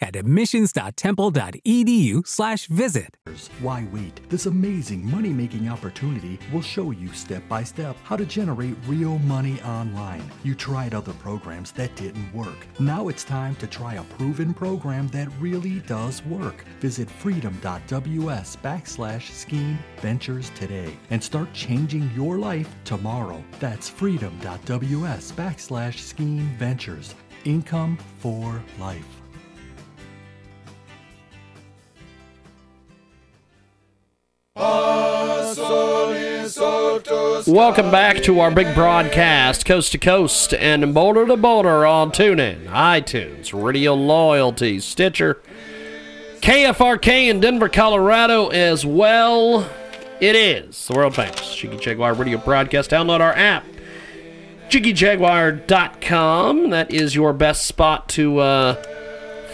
at admissions.temple.edu/slash visit. Why wait? This amazing money making opportunity will show you step by step how to generate real money online. You tried other programs that didn't work. Now it's time to try a proven program that really does work. Visit freedom.ws backslash scheme ventures today and start changing your life tomorrow. That's freedom.ws backslash scheme ventures. Income for life. Welcome back to our big broadcast, coast to coast and border to border on TuneIn, iTunes, Radio Loyalty, Stitcher, KFRK in Denver, Colorado as well. It is the world famous Jiggy Jaguar radio broadcast. Download our app, JiggyJaguar.com. That is your best spot to uh,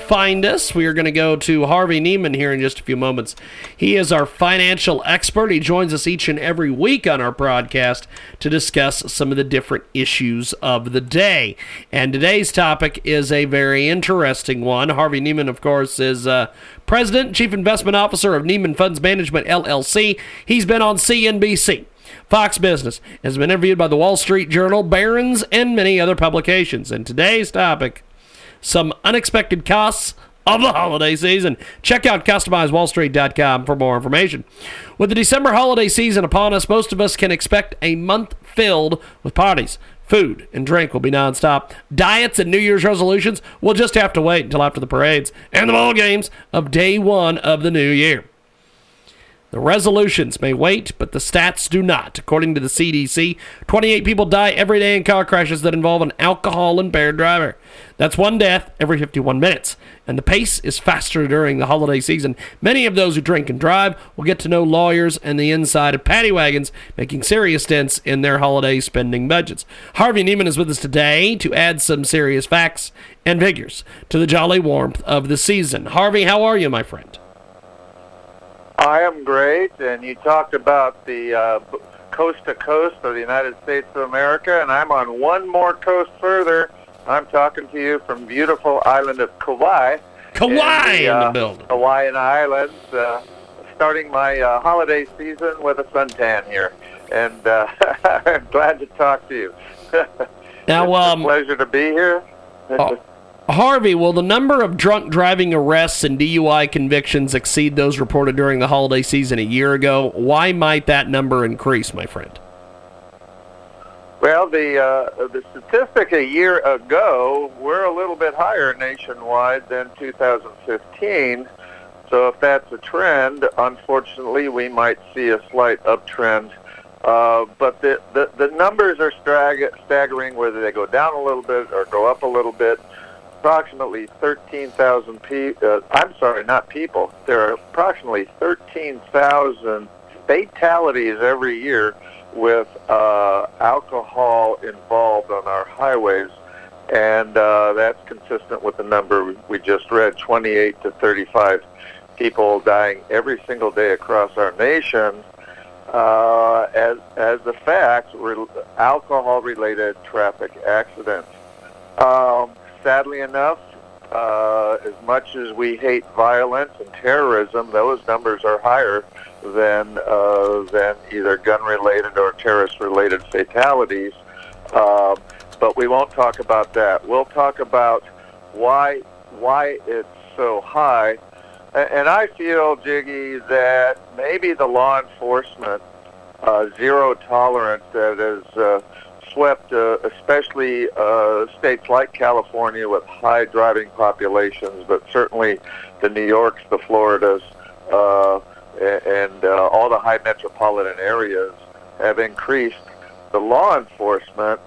find us. We are going to go to Harvey Neiman here in just a few moments. He is our financial expert. He joins us each and every week on our broadcast to discuss some of the different issues of the day. And today's topic is a very interesting one. Harvey Neiman, of course, is uh, President Chief Investment Officer of Neiman Funds Management, LLC. He's been on CNBC. Fox Business has been interviewed by the Wall Street Journal, Barron's, and many other publications. And today's topic some unexpected costs of the holiday season. Check out customizewallstreet.com for more information. With the December holiday season upon us, most of us can expect a month filled with parties. Food and drink will be nonstop. Diets and New Year's resolutions will just have to wait until after the parades and the ball games of day one of the new year. The resolutions may wait, but the stats do not. According to the CDC, 28 people die every day in car crashes that involve an alcohol impaired driver. That's one death every 51 minutes. And the pace is faster during the holiday season. Many of those who drink and drive will get to know lawyers and the inside of paddy wagons, making serious dents in their holiday spending budgets. Harvey Neiman is with us today to add some serious facts and figures to the jolly warmth of the season. Harvey, how are you, my friend? I am great, and you talked about the uh, coast to coast of the United States of America, and I'm on one more coast further. I'm talking to you from beautiful island of Kauai. Kauai in in uh, the building. Hawaiian Islands, uh, starting my uh, holiday season with a suntan here, and uh, I'm glad to talk to you. Now, it's um, a pleasure to be here. Oh, Harvey, will the number of drunk driving arrests and DUI convictions exceed those reported during the holiday season a year ago? Why might that number increase, my friend? Well, the uh, the statistic a year ago, we're a little bit higher nationwide than 2015. So if that's a trend, unfortunately, we might see a slight uptrend. Uh, but the, the, the numbers are stag- staggering, whether they go down a little bit or go up a little bit. Approximately 13,000 people, uh, I'm sorry, not people, there are approximately 13,000 fatalities every year with uh, alcohol involved on our highways, and uh, that's consistent with the number we just read: 28 to 35 people dying every single day across our nation. Uh, as as the fact re- alcohol-related traffic accidents. Um, sadly enough, uh, as much as we hate violence and terrorism, those numbers are higher than uh, than either gun-related or terrorist-related fatalities. Um, but we won't talk about that. We'll talk about why why it's so high. And I feel, Jiggy, that maybe the law enforcement uh, zero tolerance that is uh, swept, uh, especially uh, states like California with high driving populations, but certainly the New Yorks, the Floridas, uh, and uh, all the high metropolitan areas have increased the law enforcement.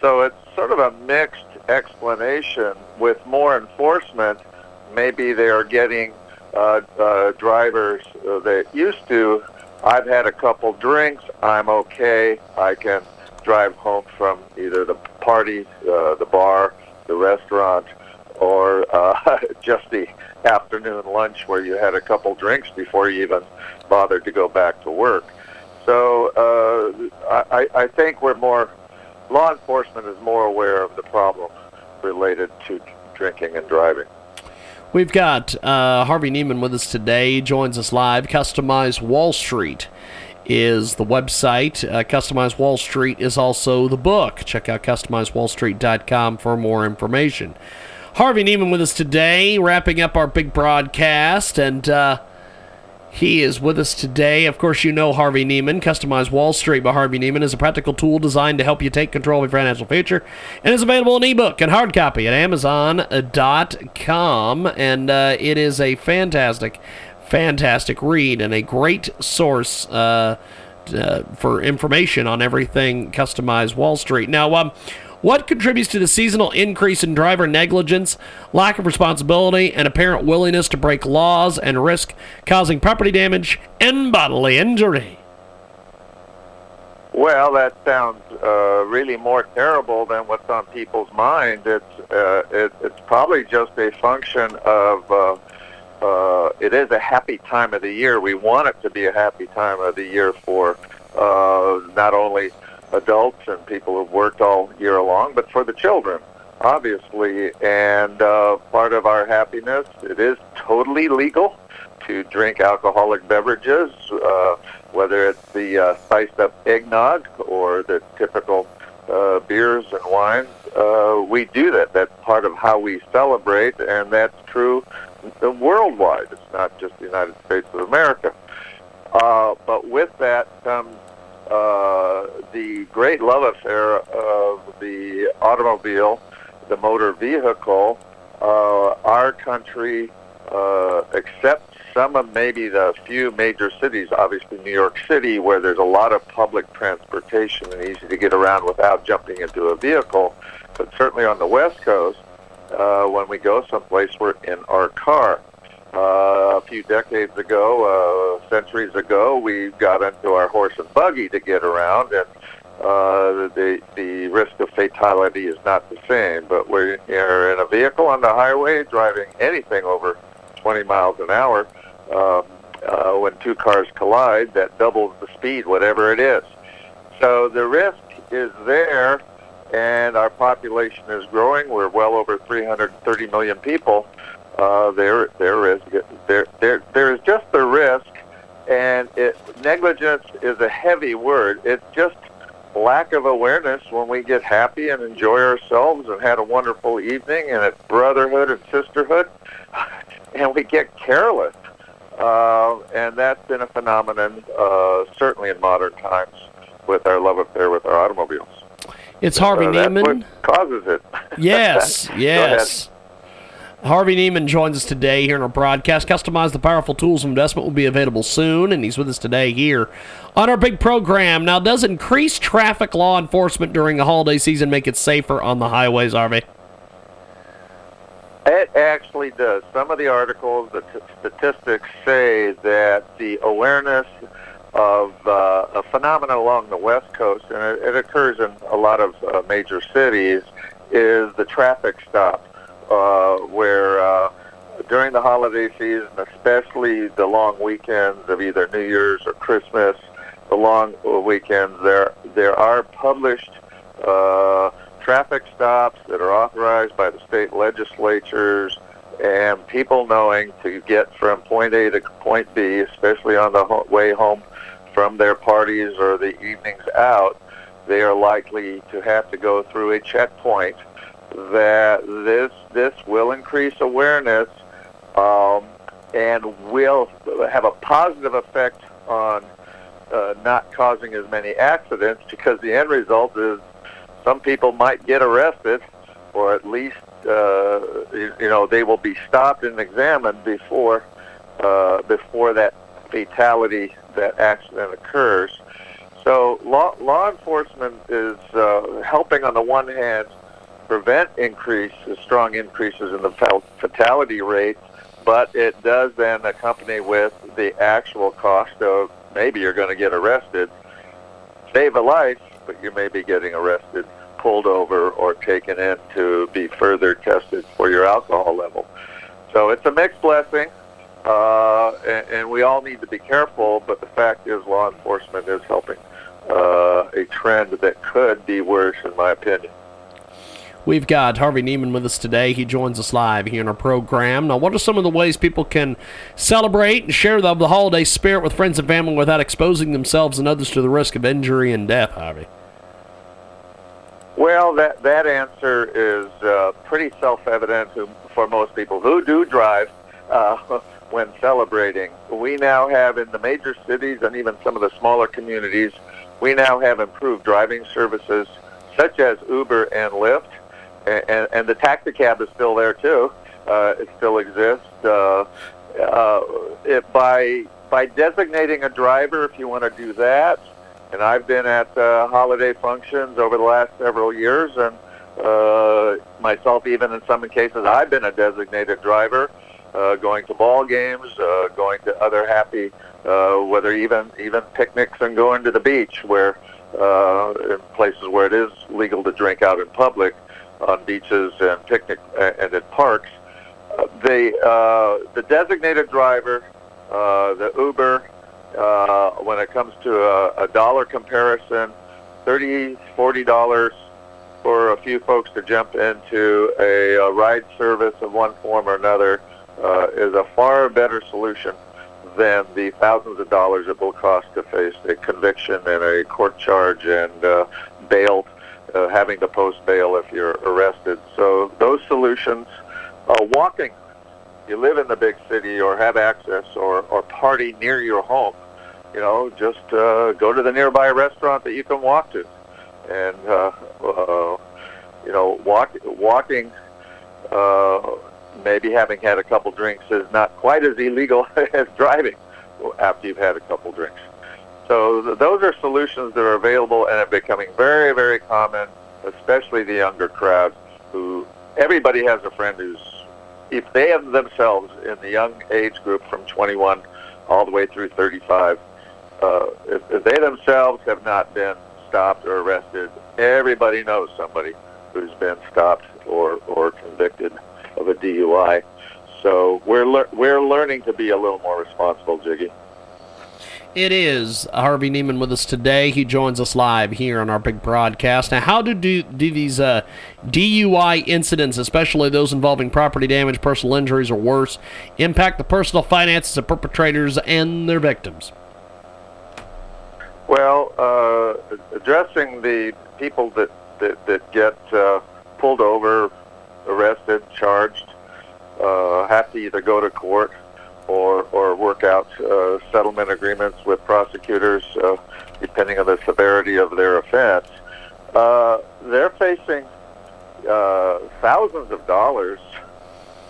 So it's sort of a mixed explanation. With more enforcement, maybe they are getting uh, uh, drivers uh, that used to. I've had a couple drinks. I'm okay. I can drive home from either the party, uh, the bar, the restaurant, or uh, just the afternoon lunch where you had a couple drinks before you even bothered to go back to work. So uh, I, I think we're more, law enforcement is more aware of the problem related to drinking and driving. We've got uh, Harvey Neiman with us today. Joins us live. Customize Wall Street is the website. Uh, Customize Wall Street is also the book. Check out customizewallstreet.com for more information. Harvey Neiman with us today, wrapping up our big broadcast, and uh, he is with us today. Of course, you know Harvey Neiman. Customize Wall Street by Harvey Neiman is a practical tool designed to help you take control of your financial future and is available in ebook and hard copy at Amazon.com. And uh, it is a fantastic, fantastic read and a great source. Uh, uh, for information on everything customized Wall Street. Now, um, what contributes to the seasonal increase in driver negligence, lack of responsibility, and apparent willingness to break laws and risk causing property damage and bodily injury? Well, that sounds uh, really more terrible than what's on people's mind. It's uh, it, it's probably just a function of uh, it is a happy time of the year. We want it to be a happy time of the year for uh, not only adults and people who've worked all year long, but for the children, obviously. And uh, part of our happiness, it is totally legal to drink alcoholic beverages, uh, whether it's the uh, spiced up eggnog or the typical uh, beers and wines. Uh, we do that. That's part of how we celebrate, and that's true worldwide. It's not just the United States of America. Uh, but with that comes uh, the great love affair of the automobile, the motor vehicle. Uh, our country, uh, except some of maybe the few major cities, obviously New York City, where there's a lot of public transportation and easy to get around without jumping into a vehicle, but certainly on the West Coast, uh, when we go someplace, we're in our car. Uh, a few decades ago, uh, centuries ago, we got into our horse and buggy to get around, and uh, the the risk of fatality is not the same. But you're in a vehicle on the highway driving anything over 20 miles an hour, um, uh, when two cars collide, that doubles the speed, whatever it is. So the risk is there, and our population is growing. We're well over 330 million people uh, there there is there there there is just the risk, and it, negligence is a heavy word. It's just lack of awareness when we get happy and enjoy ourselves and had a wonderful evening and it's brotherhood and sisterhood, and we get careless. Uh, and that's been a phenomenon, uh, certainly in modern times, with our love affair with our automobiles. It's Harvey uh, Neiman. causes it. Yes, yes. Harvey Neiman joins us today here in our broadcast. Customize the powerful tools of investment will be available soon, and he's with us today here on our big program. Now, does increased traffic law enforcement during the holiday season make it safer on the highways, Harvey? It actually does. Some of the articles, the t- statistics say that the awareness of uh, a phenomenon along the West Coast, and it, it occurs in a lot of uh, major cities, is the traffic stop uh, where uh, during the holiday season, especially the long weekends of either New Year's or Christmas, the long weekends, there there are published uh, traffic stops that are authorized by the state legislatures, and people knowing to get from point A to point B, especially on the way home from their parties or the evenings out, they are likely to have to go through a checkpoint that this this will increase awareness um, and will have a positive effect on uh, not causing as many accidents because the end result is some people might get arrested or at least uh, you, you know they will be stopped and examined before uh, before that fatality that accident occurs. So law law enforcement is uh, helping on the one hand prevent increase, strong increases in the fatality rate, but it does then accompany with the actual cost of maybe you're going to get arrested, save a life, but you may be getting arrested pulled over or taken in to be further tested for your alcohol level. So it's a mixed blessing, uh, and, and we all need to be careful. But the fact is, law enforcement is helping uh, a trend that could be worse, in my opinion. We've got Harvey Neiman with us today. He joins us live here in our program. Now, what are some of the ways people can celebrate and share the, the holiday spirit with friends and family without exposing themselves and others to the risk of injury and death, Harvey? Well, that that answer is uh, pretty self-evident for most people who do drive uh, when celebrating. We now have in the major cities and even some of the smaller communities, we now have improved driving services such as Uber and Lyft and, and the taxi cab is still there too. Uh, it still exists. Uh, uh, it, by by designating a driver, if you want to do that, and I've been at uh, holiday functions over the last several years, and uh, myself, even in some cases, I've been a designated driver, uh, going to ball games, uh, going to other happy, uh, whether even even picnics and going to the beach, where uh, in places where it is legal to drink out in public on beaches and picnic and in parks. Uh, the uh, the designated driver, uh, the Uber, uh, when it comes to a, a dollar comparison, thirty forty dollars for a few folks to jump into a, a ride service of one form or another uh, is a far better solution than the thousands of dollars it will cost to face a conviction and a court charge and uh, bail uh, having to post bail if you're arrested. So those solutions, uh, walking, you live in the big city or have access or, or party near your home, you know, just uh, go to the nearby restaurant that you can walk to. And, uh, uh, you know, walk, walking, uh, maybe having had a couple drinks is not quite as illegal as driving after you've had a couple drinks. So th- those are solutions that are available and are becoming very, very common, especially the younger crowd who everybody has a friend who's, if they have themselves in the young age group from 21 all the way through 35, uh, if, if they themselves have not been stopped or arrested, everybody knows somebody who's been stopped or, or convicted of a DUI. So we're le- we're learning to be a little more responsible, Jiggy. It is Harvey Neiman with us today. He joins us live here on our big broadcast. Now, how do do, do these uh, DUI incidents, especially those involving property damage, personal injuries, or worse, impact the personal finances of perpetrators and their victims? Well, uh, addressing the people that that, that get uh, pulled over, arrested, charged, uh, have to either go to court or, or work out uh, settlement agreements with prosecutors uh, depending on the severity of their offense. Uh, they're facing uh, thousands of dollars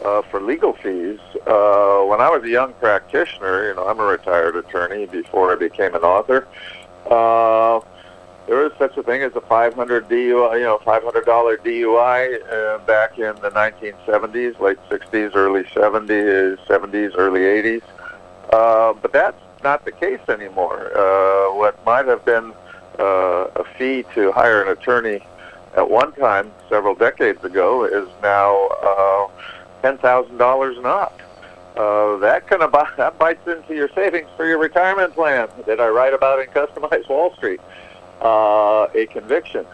uh, for legal fees. Uh, when I was a young practitioner, you know, I'm a retired attorney before I became an author. Uh, there was such a thing as a 500 DUI, you know, $500 DUI uh, back in the 1970s, late 60s, early 70s, 70s, early 80s. Uh, but that's not the case anymore. Uh, what might have been uh, a fee to hire an attorney at one time, several decades ago, is now uh, $10,000 and up. Uh, that kind of that bites into your savings for your retirement plan that I write about in Customized Wall Street uh, a conviction.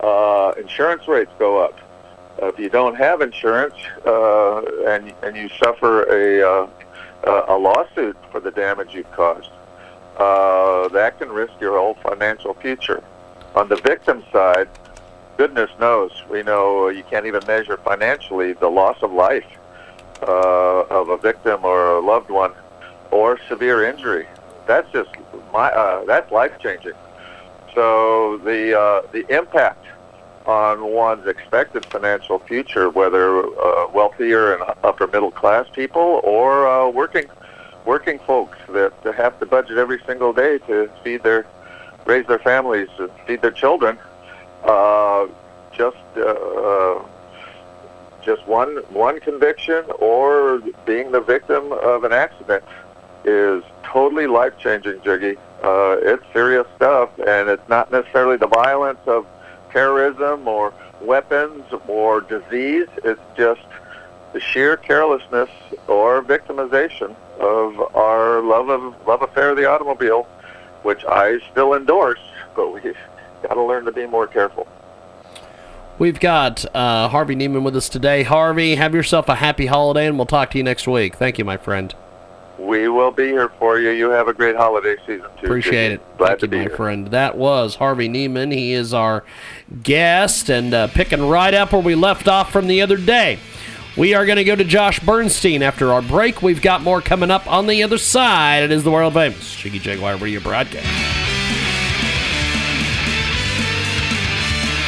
Uh, insurance rates go up. Uh, if you don't have insurance uh, and and you suffer a uh, a lawsuit for the damage you've caused, uh, that can risk your whole financial future. On the victim side, goodness knows, we know you can't even measure financially the loss of life uh, of a victim or a loved one, or severe injury. That's just my uh, that's life changing. So the uh, the impact on one's expected financial future, whether uh, wealthier and upper middle class people or uh, working working folks that have to budget every single day to feed their raise their families, and feed their children, uh, just uh, just one one conviction or being the victim of an accident is totally life changing, Jiggy. Uh, it's serious stuff, and it's not necessarily the violence of terrorism or weapons or disease. It's just the sheer carelessness or victimization of our love of love affair of the automobile, which I still endorse, but we've got to learn to be more careful. We've got uh, Harvey Neiman with us today. Harvey, have yourself a happy holiday, and we'll talk to you next week. Thank you, my friend. We will be here for you. You have a great holiday season too. Appreciate it. Glad Thank to you, be my here. friend. That was Harvey Neiman. He is our guest and uh, picking right up where we left off from the other day. We are going to go to Josh Bernstein after our break. We've got more coming up on the other side. It is the world famous Jiggy Jaguar Radio broadcast.